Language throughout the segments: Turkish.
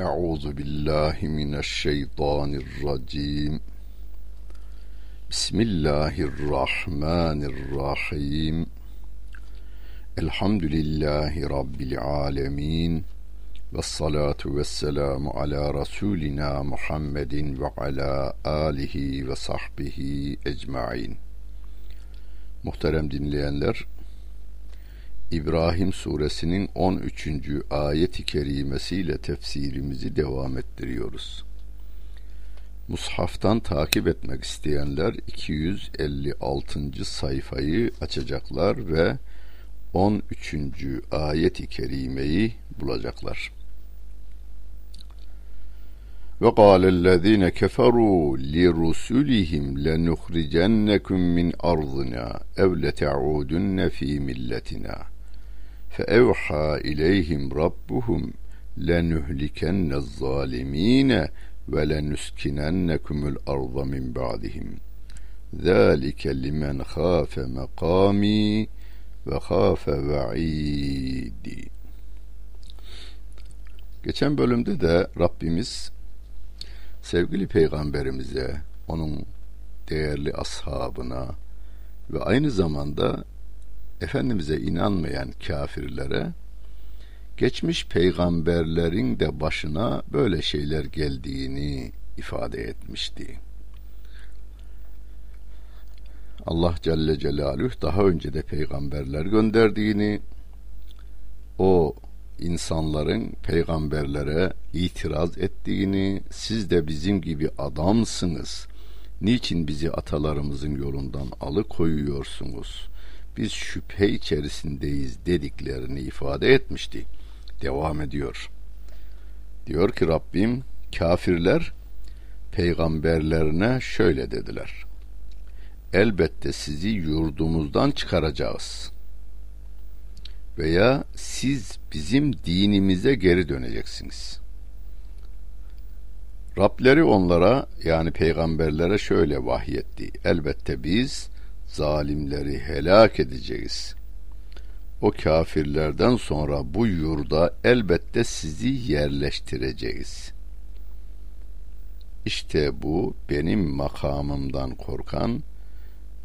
أعوذ بالله من الشيطان الرجيم بسم الله الرحمن الرحيم الحمد لله رب العالمين والصلاة والسلام على رسولنا محمد وعلى آله وصحبه ecmain. Muhterem dinleyenler, İbrahim suresinin 13. ayet-i kerimesiyle tefsirimizi devam ettiriyoruz. Mushaftan takip etmek isteyenler 256. sayfayı açacaklar ve 13. ayet-i kerimeyi bulacaklar. Ve kâlellezîne keferû li rusulihim lenukhricennekum min ardina ev lete'udunne fî milletina kezalike evha ileyhim rabbuhum lenuhlikenne zalimine ve lenuskinennekumul arda min ba'dihim. Zalike limen khafe makami ve khafe va'idi. Geçen bölümde de Rabbimiz sevgili peygamberimize, onun değerli ashabına ve aynı zamanda Efendimiz'e inanmayan kafirlere geçmiş peygamberlerin de başına böyle şeyler geldiğini ifade etmişti. Allah Celle Celaluhu daha önce de peygamberler gönderdiğini, o insanların peygamberlere itiraz ettiğini, siz de bizim gibi adamsınız, niçin bizi atalarımızın yolundan alıkoyuyorsunuz? Biz şüphe içerisindeyiz dediklerini ifade etmişti. Devam ediyor. Diyor ki Rabbim kafirler peygamberlerine şöyle dediler. Elbette sizi yurdumuzdan çıkaracağız. Veya siz bizim dinimize geri döneceksiniz. Rableri onlara yani peygamberlere şöyle vahyetti. Elbette biz zalimleri helak edeceğiz. O kafirlerden sonra bu yurda elbette sizi yerleştireceğiz. İşte bu benim makamımdan korkan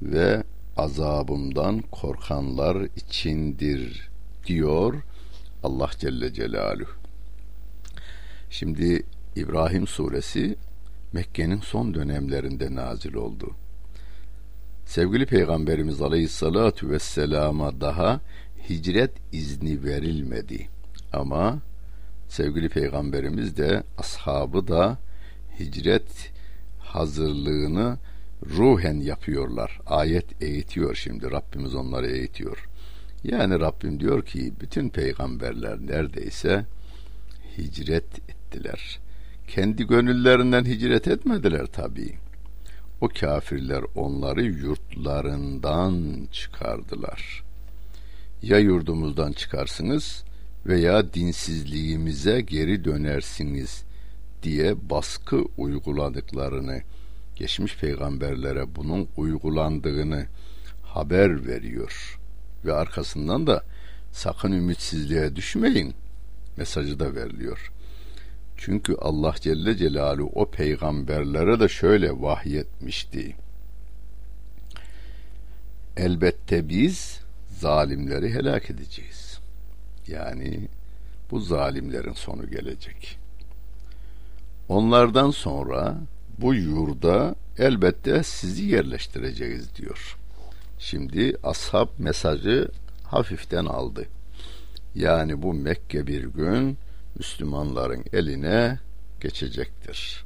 ve azabımdan korkanlar içindir diyor Allah Celle Celaluhu. Şimdi İbrahim suresi Mekke'nin son dönemlerinde nazil oldu sevgili Peygamberimiz Aleyhisselatü Vesselam'a daha hicret izni verilmedi. Ama sevgili Peygamberimiz de ashabı da hicret hazırlığını ruhen yapıyorlar. Ayet eğitiyor şimdi. Rabbimiz onları eğitiyor. Yani Rabbim diyor ki bütün peygamberler neredeyse hicret ettiler. Kendi gönüllerinden hicret etmediler tabii o kafirler onları yurtlarından çıkardılar. Ya yurdumuzdan çıkarsınız veya dinsizliğimize geri dönersiniz diye baskı uyguladıklarını, geçmiş peygamberlere bunun uygulandığını haber veriyor. Ve arkasından da sakın ümitsizliğe düşmeyin mesajı da veriliyor. Çünkü Allah Celle Celaluhu o peygamberlere de şöyle vahyetmişti. Elbette biz zalimleri helak edeceğiz. Yani bu zalimlerin sonu gelecek. Onlardan sonra bu yurda elbette sizi yerleştireceğiz diyor. Şimdi ashab mesajı hafiften aldı. Yani bu Mekke bir gün Müslümanların eline geçecektir.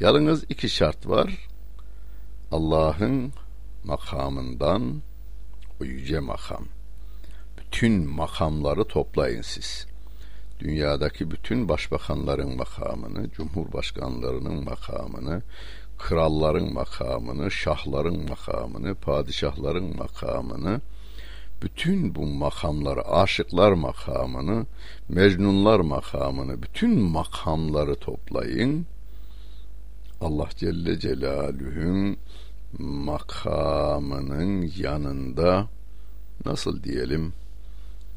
Yalnız iki şart var. Allah'ın makamından o yüce makam. Bütün makamları toplayın siz. Dünyadaki bütün başbakanların makamını, cumhurbaşkanlarının makamını, kralların makamını, şahların makamını, padişahların makamını, bütün bu makamları, aşıklar makamını, mecnunlar makamını, bütün makamları toplayın. Allah Celle Celaluhu'nun makamının yanında nasıl diyelim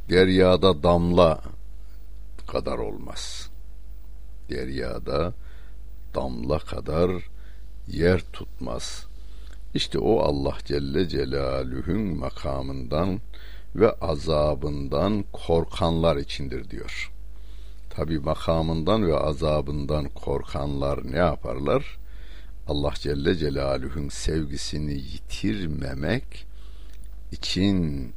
deryada damla kadar olmaz. deryada damla kadar yer tutmaz. İşte o Allah Celle Celaluhu'nun makamından ve azabından korkanlar içindir diyor. Tabi makamından ve azabından korkanlar ne yaparlar? Allah Celle Celaluhu'nun sevgisini yitirmemek için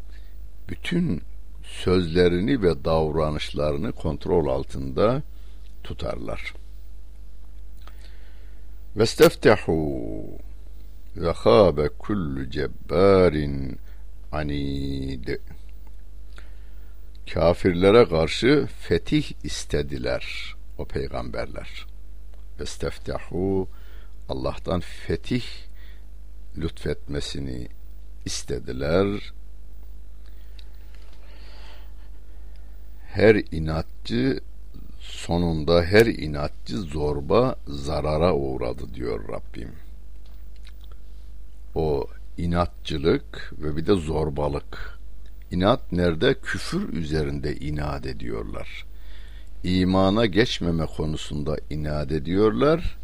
bütün sözlerini ve davranışlarını kontrol altında tutarlar. Vesteftehu ve khâbe kullu cebbarin anid. Kafirlere karşı fetih istediler o peygamberler. Vesteftehu Allah'tan fetih lütfetmesini istediler. Her inatçı sonunda her inatçı zorba zarara uğradı diyor Rabbim. O inatçılık ve bir de zorbalık. İnat nerede? Küfür üzerinde inat ediyorlar. İmana geçmeme konusunda inat ediyorlar.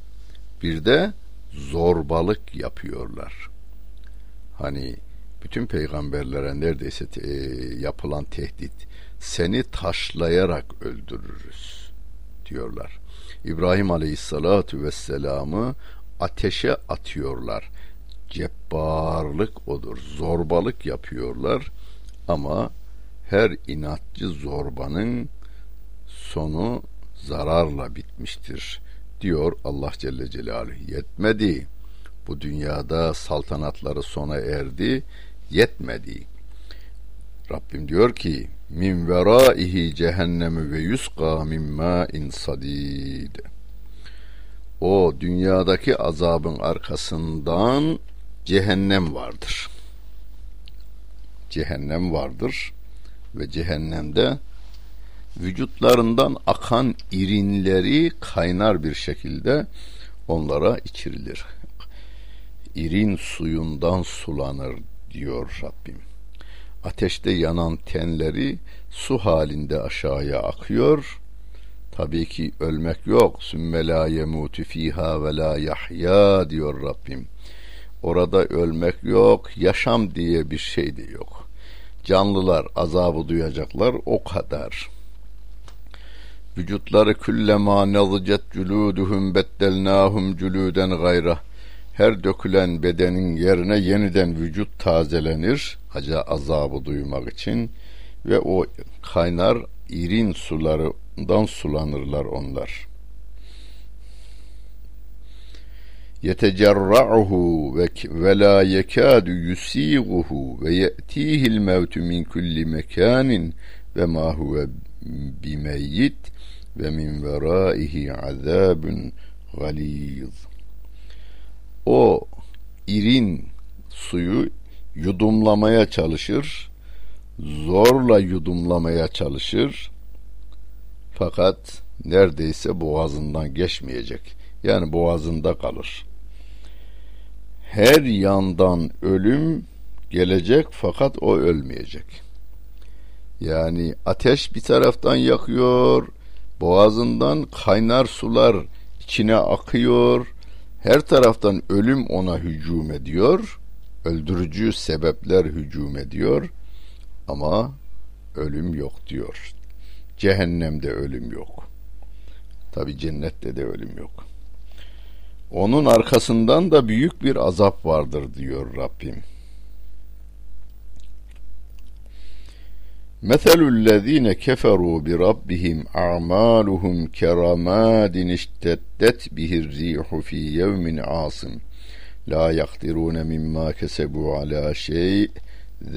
Bir de zorbalık yapıyorlar. Hani bütün peygamberlere neredeyse e, yapılan tehdit seni taşlayarak öldürürüz diyorlar. İbrahim Aleyhissalatu vesselam'ı ateşe atıyorlar. Cebbarlık odur. Zorbalık yapıyorlar ama her inatçı zorbanın sonu zararla bitmiştir diyor Allah Celle Celaluhu. Yetmedi. Bu dünyada saltanatları sona erdi. Yetmedi. Rabbim diyor ki min veraihi cehennemi ve yusqa min ma'in sadid. O dünyadaki azabın arkasından cehennem vardır. Cehennem vardır ve cehennemde vücutlarından akan irinleri kaynar bir şekilde onlara içirilir. İrin suyundan sulanır diyor Rabbim. Ateşte yanan tenleri su halinde aşağıya akıyor. Tabii ki ölmek yok. Sümme la yemutu fiha ve la yahya diyor Rabbim. Orada ölmek yok, yaşam diye bir şey de yok. Canlılar azabı duyacaklar o kadar. Vücutları küllema nazıcet culuduhum beddelnahum culuden gayra. Her dökülen bedenin yerine yeniden vücut tazelenir. Acı azabı duymak için ve o kaynar irin sularından sulanırlar onlar. Yetecerra'uhu ve la yekadu yusighuhu ve ye'tihi'l mevtu min kulli mekanin ve ma huve bimeyyit ve min veraihi azabun galiz. O irin suyu yudumlamaya çalışır, zorla yudumlamaya çalışır. Fakat neredeyse boğazından geçmeyecek. Yani boğazında kalır. Her yandan ölüm gelecek fakat o ölmeyecek. Yani ateş bir taraftan yakıyor, boğazından kaynar sular içine akıyor. Her taraftan ölüm ona hücum ediyor. Öldürücü sebepler hücum ediyor. Ama ölüm yok diyor. Cehennemde ölüm yok. Tabi cennette de ölüm yok. Onun arkasından da büyük bir azap vardır diyor Rabbim. مثل الذين كفروا بربهم أعمالهم كرماد اشتدت به الريح في يوم عاصم لا يقدرون مما كسبوا على شيء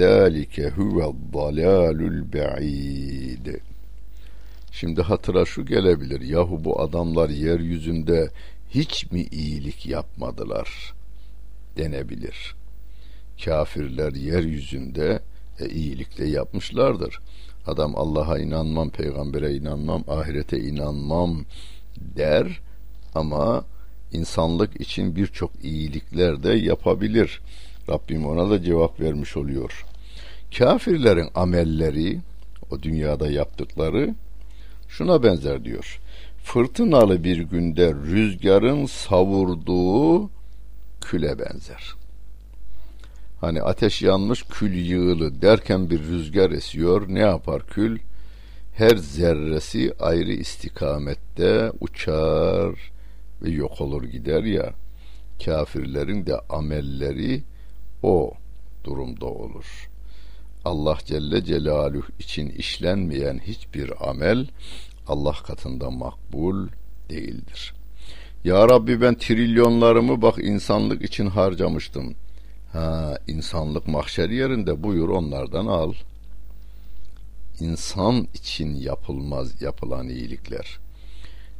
ذلك هو الضلال البعيد Şimdi hatıra şu gelebilir. Yahu bu adamlar yeryüzünde hiç mi iyilik yapmadılar denebilir. Kafirler yeryüzünde e, iyilik yapmışlardır. Adam Allah'a inanmam, peygambere inanmam, ahirete inanmam der ama insanlık için birçok iyilikler de yapabilir. Rabbim ona da cevap vermiş oluyor. Kafirlerin amelleri, o dünyada yaptıkları şuna benzer diyor. Fırtınalı bir günde rüzgarın savurduğu küle benzer. Hani ateş yanmış kül yığılı derken bir rüzgar esiyor. Ne yapar kül? Her zerresi ayrı istikamette uçar ve yok olur gider ya. Kafirlerin de amelleri o durumda olur. Allah Celle Celaluhu için işlenmeyen hiçbir amel Allah katında makbul değildir. Ya Rabbi ben trilyonlarımı bak insanlık için harcamıştım. Ha insanlık mahşer yerinde buyur onlardan al. İnsan için yapılmaz yapılan iyilikler.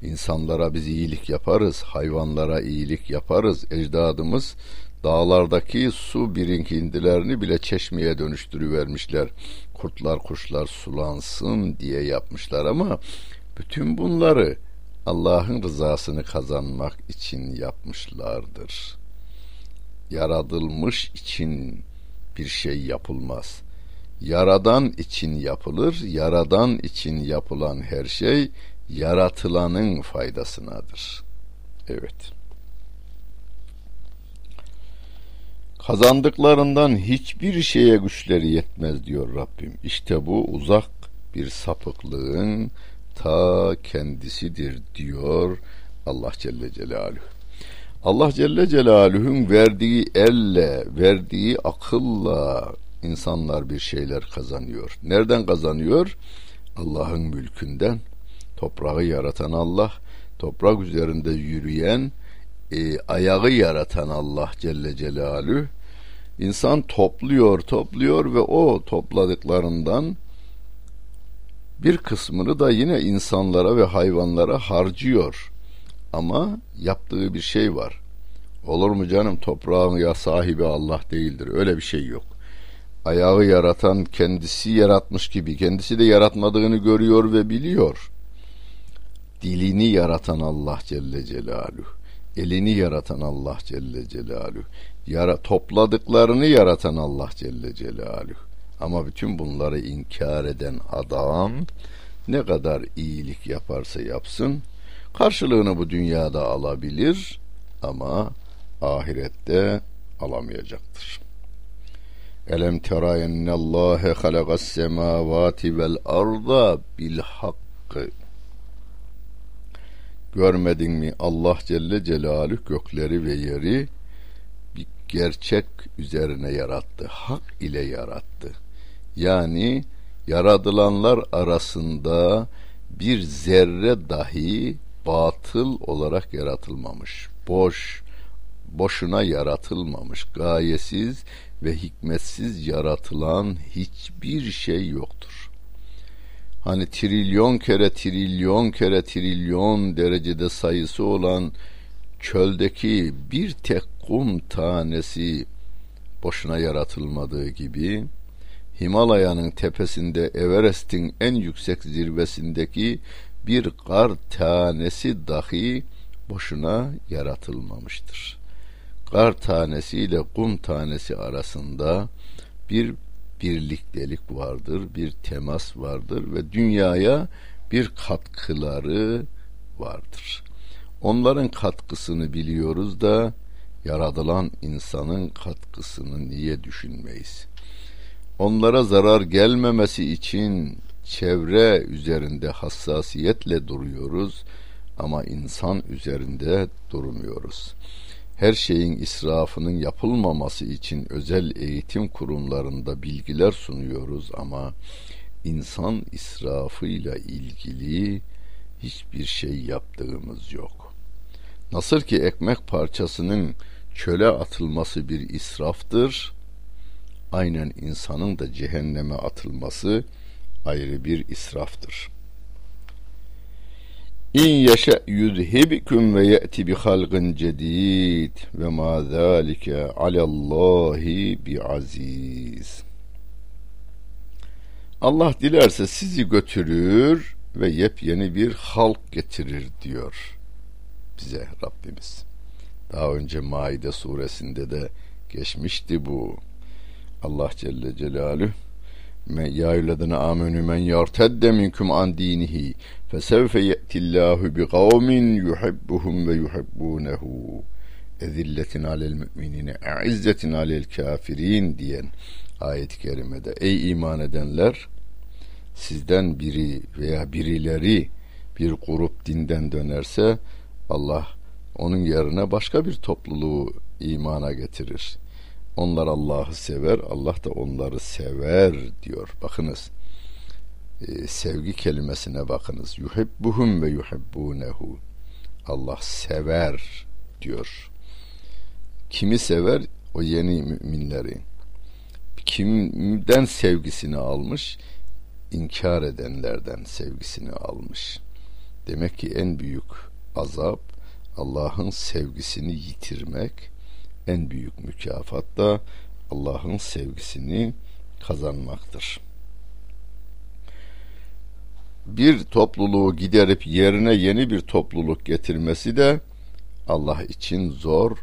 İnsanlara biz iyilik yaparız, hayvanlara iyilik yaparız. Ecdadımız dağlardaki su birikintilerini bile çeşmeye dönüştürüvermişler. Kurtlar kuşlar sulansın diye yapmışlar ama bütün bunları Allah'ın rızasını kazanmak için yapmışlardır. Yaratılmış için bir şey yapılmaz. Yaradan için yapılır, yaradan için yapılan her şey yaratılanın faydasınadır. Evet. Kazandıklarından hiçbir şeye güçleri yetmez diyor Rabbim. İşte bu uzak bir sapıklığın ta kendisidir diyor Allah Celle Celaluhu. Allah Celle Celaluhu'nun verdiği elle, verdiği akılla insanlar bir şeyler kazanıyor. Nereden kazanıyor? Allah'ın mülkünden. Toprağı yaratan Allah, toprak üzerinde yürüyen, e, ayağı yaratan Allah Celle Celaluhu. İnsan topluyor, topluyor ve o topladıklarından bir kısmını da yine insanlara ve hayvanlara harcıyor. Ama yaptığı bir şey var. Olur mu canım toprağın ya sahibi Allah değildir. Öyle bir şey yok. Ayağı yaratan kendisi yaratmış gibi kendisi de yaratmadığını görüyor ve biliyor. Dilini yaratan Allah Celle Celaluhu. Elini yaratan Allah Celle Celaluhu. Yara, topladıklarını yaratan Allah Celle Celaluhu. Ama bütün bunları inkar eden adam ne kadar iyilik yaparsa yapsın karşılığını bu dünyada alabilir ama ahirette alamayacaktır. Elem tera ennallâhe halagas semâvâti vel arda bil hakkı Görmedin mi Allah Celle Celaluhu gökleri ve yeri bir gerçek üzerine yarattı. Hak ile yarattı. Yani yaradılanlar arasında bir zerre dahi batıl olarak yaratılmamış. Boş, boşuna yaratılmamış. Gayesiz ve hikmetsiz yaratılan hiçbir şey yoktur. Hani trilyon kere trilyon kere trilyon derecede sayısı olan çöldeki bir tek kum tanesi boşuna yaratılmadığı gibi Himalaya'nın tepesinde Everest'in en yüksek zirvesindeki bir kar tanesi dahi boşuna yaratılmamıştır. Kar tanesi ile kum tanesi arasında bir birliktelik vardır, bir temas vardır ve dünyaya bir katkıları vardır. Onların katkısını biliyoruz da yaratılan insanın katkısını niye düşünmeyiz? Onlara zarar gelmemesi için çevre üzerinde hassasiyetle duruyoruz ama insan üzerinde durmuyoruz. Her şeyin israfının yapılmaması için özel eğitim kurumlarında bilgiler sunuyoruz ama insan israfıyla ilgili hiçbir şey yaptığımız yok. Nasıl ki ekmek parçasının çöle atılması bir israftır, aynen insanın da cehenneme atılması ayrı bir israftır. İn yeşe yuzhibikum ve ye'ti bi halqin cedid ve ma zalike alallahi bi aziz. Allah dilerse sizi götürür ve yepyeni bir halk getirir diyor bize Rabbimiz. Daha önce Maide suresinde de geçmişti bu. Allah Celle Celaluhu ya eyyühellezine amenü men yartedde minkum an dinihi fesevfe ye'tillahu bi kavmin yuhibbuhum ve yuhibbunehu ezilletin alel müminine e'izzetin alel kafirin diyen ayet-i kerimede ey iman edenler sizden biri veya birileri bir grup dinden dönerse Allah onun yerine başka bir topluluğu imana getirir. Onlar Allah'ı sever, Allah da onları sever diyor. Bakınız. E, sevgi kelimesine bakınız. Yuhibbuhum ve yuhibbunehu. Allah sever diyor. Kimi sever? O yeni müminleri. Kimden sevgisini almış? İnkar edenlerden sevgisini almış. Demek ki en büyük azap Allah'ın sevgisini yitirmek, en büyük mükafat da Allah'ın sevgisini kazanmaktır. Bir topluluğu giderip yerine yeni bir topluluk getirmesi de Allah için zor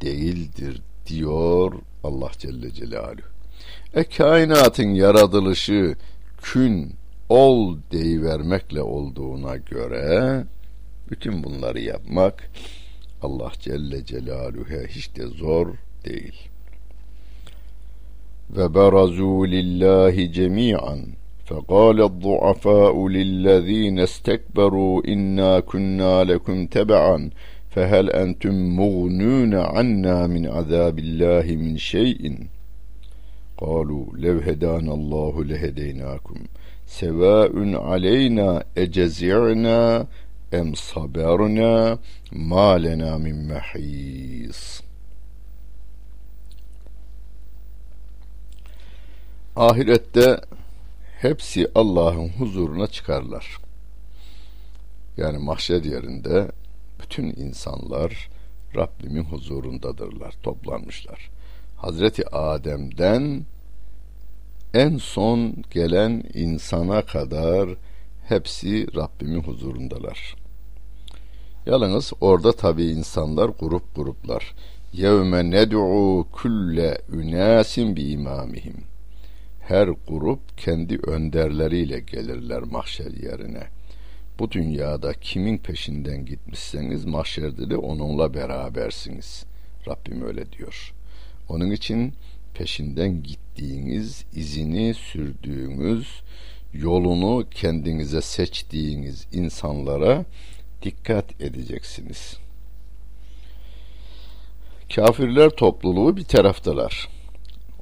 değildir diyor Allah Celle Celaluhu. E kainatın yaratılışı kün ol deyivermekle olduğuna göre bütün bunları yapmak Allah Celle Celaluhu'ya hiç de zor değil. Ve berazu lillahi cemi'an فقال الضعفاء للذين استكبروا إنا كنا لكم تبعا فهل أنتم مغنون عنا من عذاب الله من شيء قالوا لو هدانا الله لهديناكم سواء علينا أجزعنا em saberna ma lena min mehis. Ahirette hepsi Allah'ın huzuruna çıkarlar. Yani mahşer yerinde bütün insanlar Rabbimin huzurundadırlar, toplanmışlar. Hazreti Adem'den en son gelen insana kadar hepsi Rabbimin huzurundalar. Yalnız orada tabi insanlar grup gruplar. Yevme ned'u kulle ünasin bi imamihim. Her grup kendi önderleriyle gelirler mahşer yerine. Bu dünyada kimin peşinden gitmişseniz mahşerde de onunla berabersiniz. Rabbim öyle diyor. Onun için peşinden gittiğiniz, izini sürdüğünüz, yolunu kendinize seçtiğiniz insanlara dikkat edeceksiniz. Kafirler topluluğu bir taraftalar.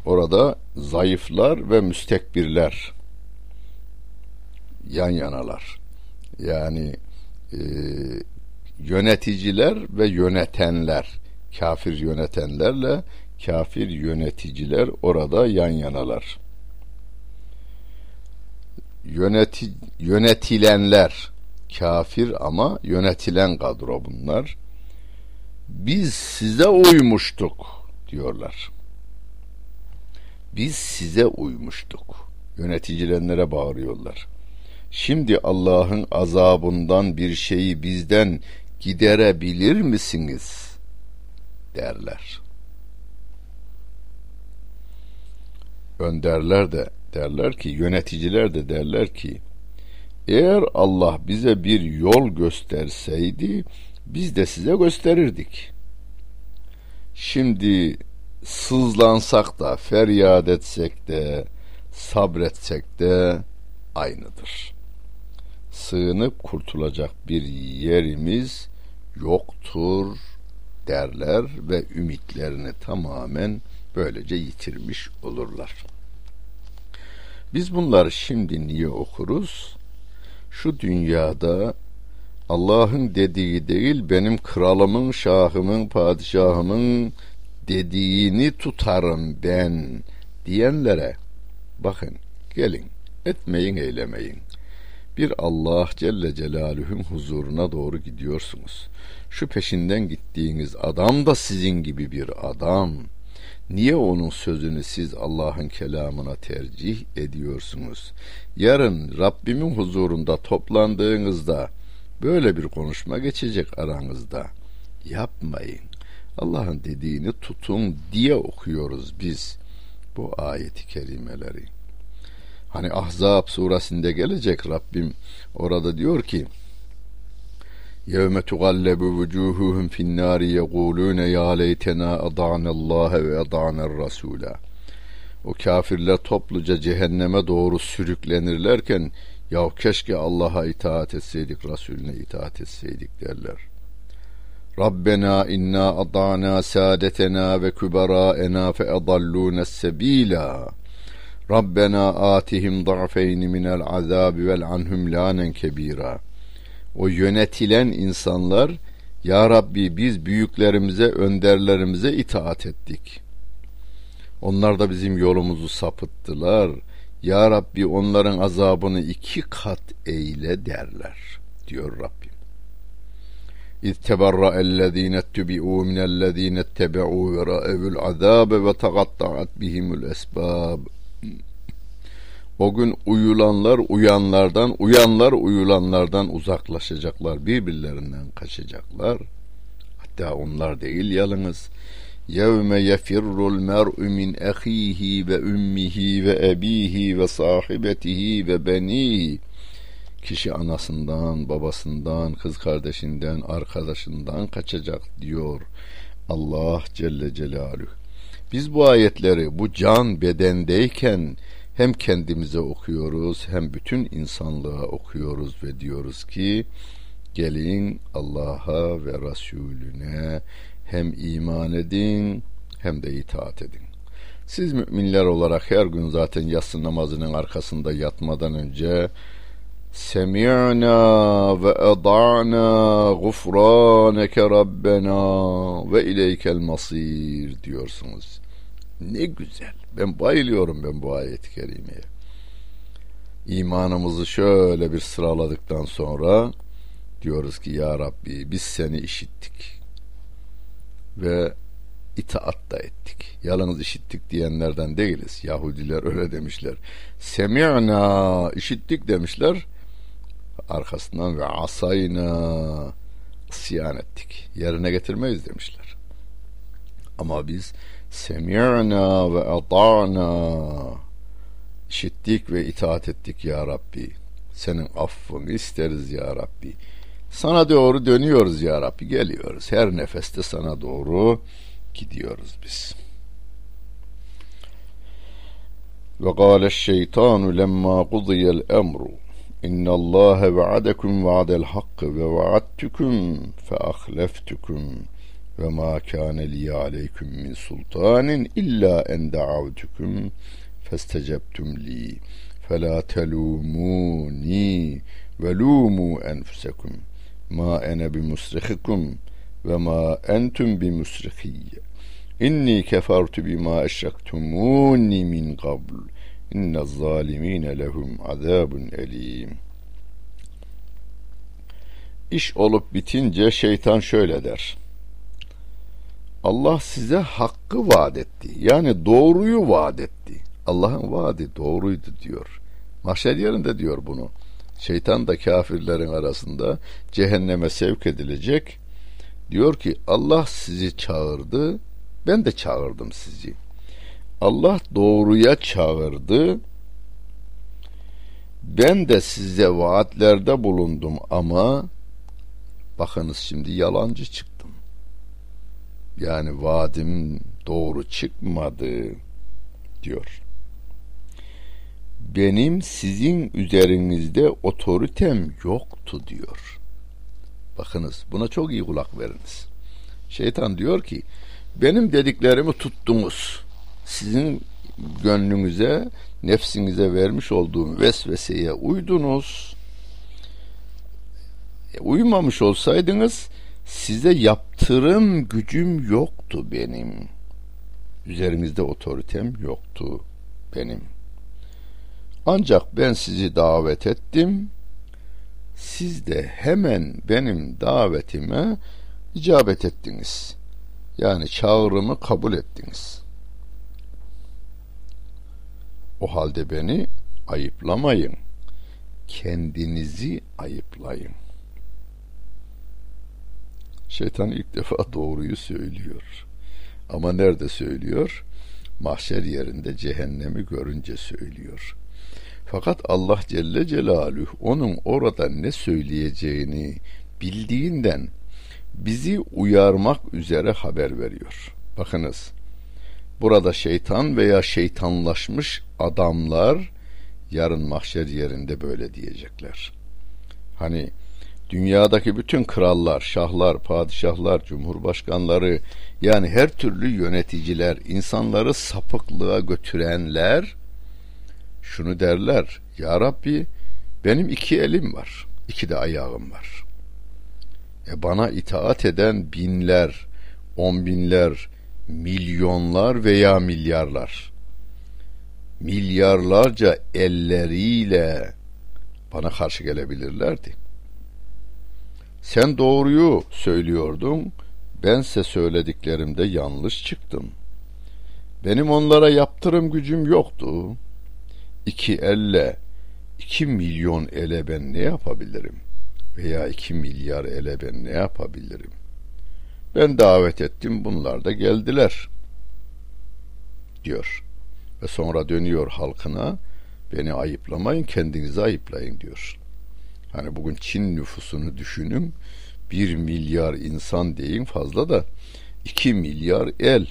Orada zayıflar ve müstekbirler yan yanalar. Yani e, yöneticiler ve yönetenler, kafir yönetenlerle kafir yöneticiler orada yan yanalar yöneti, yönetilenler kafir ama yönetilen kadro bunlar. Biz size uymuştuk diyorlar. Biz size uymuştuk. Yöneticilenlere bağırıyorlar. Şimdi Allah'ın azabından bir şeyi bizden giderebilir misiniz? derler. Önderler de derler ki yöneticiler de derler ki eğer Allah bize bir yol gösterseydi biz de size gösterirdik. Şimdi sızlansak da feryat etsek de sabretsek de aynıdır. Sığınıp kurtulacak bir yerimiz yoktur derler ve ümitlerini tamamen böylece yitirmiş olurlar. Biz bunları şimdi niye okuruz? Şu dünyada Allah'ın dediği değil benim kralımın, şahımın, padişahımın dediğini tutarım ben diyenlere bakın gelin etmeyin eylemeyin. Bir Allah Celle Celaluhu'nun huzuruna doğru gidiyorsunuz. Şu peşinden gittiğiniz adam da sizin gibi bir adam.'' Niye onun sözünü siz Allah'ın kelamına tercih ediyorsunuz? Yarın Rabbimin huzurunda toplandığınızda böyle bir konuşma geçecek aranızda. Yapmayın. Allah'ın dediğini tutun diye okuyoruz biz bu ayeti kerimeleri. Hani Ahzab suresinde gelecek Rabbim orada diyor ki يَوْمَ تُغَلَّبُ وُجُوهُهُمْ فِي النَّارِ يَقُولُونَ يَا لَيْتَنَا أَضَعْنَا اللّٰهَ وَأَضَعْنَا الرَّسُولَ O kafirler topluca cehenneme doğru sürüklenirlerken ya keşke Allah'a itaat etseydik, Resulüne itaat etseydik derler. Rabbena inna adana saadetena ve küberaena fe edallûne sebîlâ. Rabbena atihim da'feyni minel azabi vel anhum lanen kebira. O yönetilen insanlar ya Rabbi biz büyüklerimize, önderlerimize itaat ettik. Onlar da bizim yolumuzu sapıttılar. Ya Rabbi onların azabını iki kat eyle derler diyor Rabbim. İz teberra'ellezîne ettubi'û minellezîne ettebe'û ve ra'evül azâbe ve tagatta'at bihimul esbâb. O gün uyulanlar uyanlardan, uyanlar uyulanlardan uzaklaşacaklar, birbirlerinden kaçacaklar. Hatta onlar değil yalnız. Yevme yefirrul mer'u min ahihi ve ümmihi ve ebihi ve sahibetihi ve benihi. Kişi anasından, babasından, kız kardeşinden, arkadaşından kaçacak diyor Allah Celle Celaluhu. Biz bu ayetleri bu can bedendeyken hem kendimize okuyoruz hem bütün insanlığa okuyoruz ve diyoruz ki gelin Allah'a ve Resulüne hem iman edin hem de itaat edin. Siz müminler olarak her gün zaten yatsı namazının arkasında yatmadan önce Semi'na ve eda'na gufraneke Rabbena ve ileykel masir diyorsunuz. Ne güzel. Ben bayılıyorum ben bu ayet-i kerimeye. İmanımızı şöyle bir sıraladıktan sonra diyoruz ki ya Rabbi biz seni işittik ve itaat da ettik. Yalnız işittik diyenlerden değiliz. Yahudiler öyle demişler. Semi'na işittik demişler. Arkasından ve asayna isyan ettik. Yerine getirmeyiz demişler. Ama biz semi'na ve ata'na işittik ve itaat ettik ya Rabbi. Senin affını isteriz ya Rabbi. Sana doğru dönüyoruz ya Rabbi. Geliyoruz. Her nefeste sana doğru gidiyoruz biz. Ve kâle şeytanu lemma kudiyel emru İnna Allah va'adakum va'del hakk ve va'adtukum fe ahleftukum ve ma kana li aleykum min sultanin illa en da'avtukum festecebtum li. Fela telumuni ve lumu enfusekum. Ma ene bi musrihikum ve ma entum bi musrihiyye inni kefertu bima eşrektumuni min qabl. İnne zalimine lehum azabun elim İş olup bitince şeytan şöyle der. Allah size hakkı vaat etti. Yani doğruyu vaat etti. Allah'ın vaadi doğruydu diyor. Mahşer yerinde diyor bunu. Şeytan da kafirlerin arasında cehenneme sevk edilecek. Diyor ki Allah sizi çağırdı. Ben de çağırdım sizi. Allah doğruya çağırdı. Ben de size vaatlerde bulundum ama bakınız şimdi yalancı çıktım. Yani vaadim doğru çıkmadı diyor. Benim sizin üzerinizde otoritem yoktu diyor. Bakınız buna çok iyi kulak veriniz. Şeytan diyor ki benim dediklerimi tuttunuz sizin gönlünüze, nefsinize vermiş olduğum vesveseye uydunuz. E, uymamış olsaydınız size yaptırım gücüm yoktu benim. Üzerinizde otoritem yoktu benim. Ancak ben sizi davet ettim. Siz de hemen benim davetime icabet ettiniz. Yani çağrımı kabul ettiniz. O halde beni ayıplamayın. Kendinizi ayıplayın. Şeytan ilk defa doğruyu söylüyor. Ama nerede söylüyor? Mahşer yerinde cehennemi görünce söylüyor. Fakat Allah Celle Celaluhu onun orada ne söyleyeceğini bildiğinden bizi uyarmak üzere haber veriyor. Bakınız burada şeytan veya şeytanlaşmış adamlar yarın mahşer yerinde böyle diyecekler. Hani dünyadaki bütün krallar, şahlar, padişahlar, cumhurbaşkanları yani her türlü yöneticiler, insanları sapıklığa götürenler şunu derler. Ya Rabbi benim iki elim var, iki de ayağım var. E bana itaat eden binler, on binler, milyonlar veya milyarlar milyarlarca elleriyle bana karşı gelebilirlerdi. Sen doğruyu söylüyordun, bense söylediklerimde yanlış çıktım. Benim onlara yaptırım gücüm yoktu. İki elle, iki milyon ele ben ne yapabilirim? Veya iki milyar ele ben ne yapabilirim? Ben davet ettim, bunlar da geldiler, diyor. Ve sonra dönüyor halkına, beni ayıplamayın, kendinizi ayıplayın diyor. Hani bugün Çin nüfusunu düşünün. Bir milyar insan deyin fazla da iki milyar el.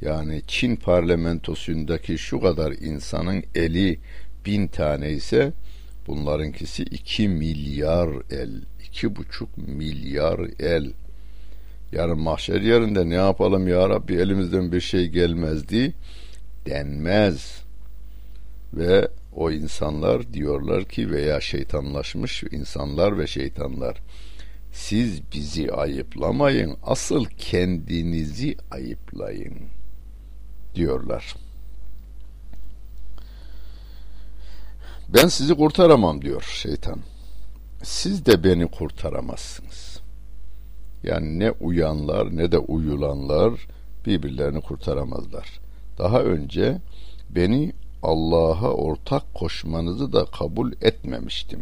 Yani Çin parlamentosundaki şu kadar insanın eli bin tane ise bunlarınkisi iki milyar el. iki buçuk milyar el. Yarın mahşer yerinde ne yapalım ya Rabbi elimizden bir şey gelmezdi denmez. Ve o insanlar diyorlar ki veya şeytanlaşmış insanlar ve şeytanlar siz bizi ayıplamayın asıl kendinizi ayıplayın diyorlar. Ben sizi kurtaramam diyor şeytan. Siz de beni kurtaramazsınız. Yani ne uyanlar ne de uyulanlar birbirlerini kurtaramazlar. Daha önce beni Allah'a ortak koşmanızı da kabul etmemiştim.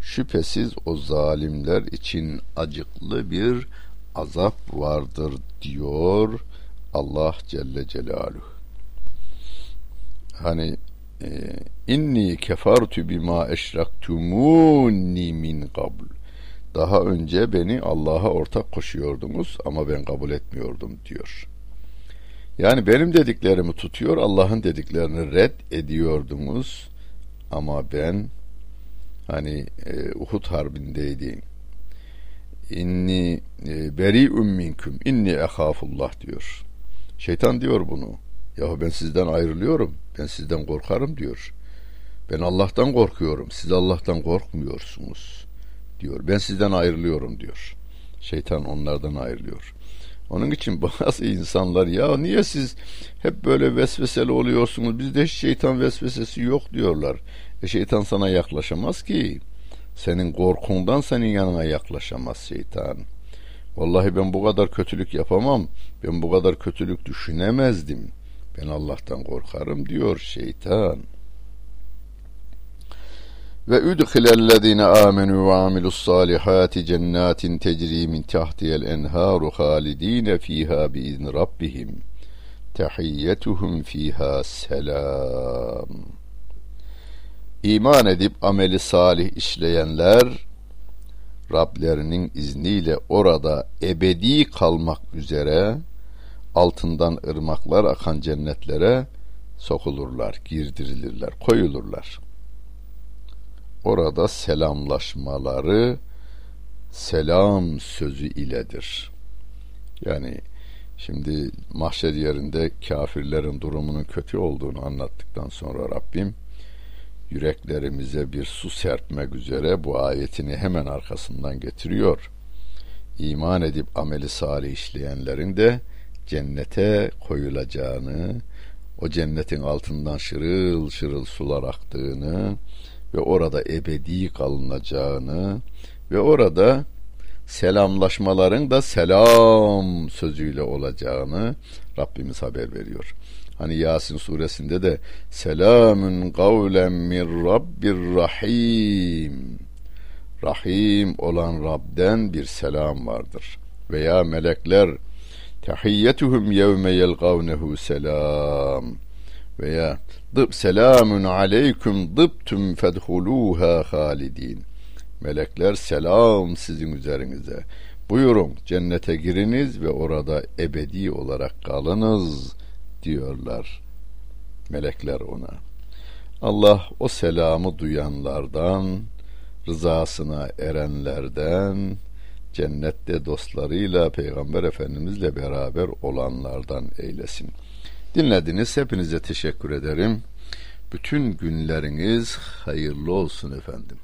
Şüphesiz o zalimler için acıklı bir azap vardır diyor Allah Celle Celaluhu. Hani e, inni kefartu bima eşraktumuni min kabl. Daha önce beni Allah'a ortak koşuyordunuz ama ben kabul etmiyordum diyor. Yani benim dediklerimi tutuyor, Allah'ın dediklerini red ediyordunuz. Ama ben hani e, Uhud harbindeydi. İnni e, beri minkum, inni ehafullah diyor. Şeytan diyor bunu. Yahu ben sizden ayrılıyorum. Ben sizden korkarım diyor. Ben Allah'tan korkuyorum. Siz Allah'tan korkmuyorsunuz diyor. Ben sizden ayrılıyorum diyor. Şeytan onlardan ayrılıyor. Onun için bazı insanlar ya niye siz hep böyle vesveseli oluyorsunuz? Bizde hiç şeytan vesvesesi yok diyorlar. E şeytan sana yaklaşamaz ki. Senin korkundan senin yanına yaklaşamaz şeytan. Vallahi ben bu kadar kötülük yapamam. Ben bu kadar kötülük düşünemezdim. Ben Allah'tan korkarım diyor şeytan. Ve udkhilellezine amenu ve amilus salihati cennatin tecri min tahtiyel enharu halidine fiha biizni rabbihim. Tehiyyetuhum fiha selam. İman edip ameli salih işleyenler Rablerinin izniyle orada ebedi kalmak üzere altından ırmaklar akan cennetlere sokulurlar, girdirilirler, koyulurlar.'' Orada selamlaşmaları selam sözü iledir. Yani şimdi mahşer yerinde kafirlerin durumunun kötü olduğunu anlattıktan sonra Rabbim yüreklerimize bir su serpmek üzere bu ayetini hemen arkasından getiriyor. İman edip ameli salih işleyenlerin de cennete koyulacağını, o cennetin altından şırıl şırıl sular aktığını, ve orada ebedi kalınacağını ve orada selamlaşmaların da selam sözüyle olacağını Rabbimiz haber veriyor. Hani Yasin suresinde de selamun kavlen min rabbir rahim Rahim olan Rab'den bir selam vardır. Veya melekler tehiyyetuhum yevme yelgavnehu selam veya dıp selamun aleyküm dıptüm fedhuluha halidin. Melekler selam sizin üzerinize. Buyurun cennete giriniz ve orada ebedi olarak kalınız diyorlar melekler ona. Allah o selamı duyanlardan, rızasına erenlerden, cennette dostlarıyla Peygamber Efendimizle beraber olanlardan eylesin. Dinlediniz. Hepinize teşekkür ederim. Bütün günleriniz hayırlı olsun efendim.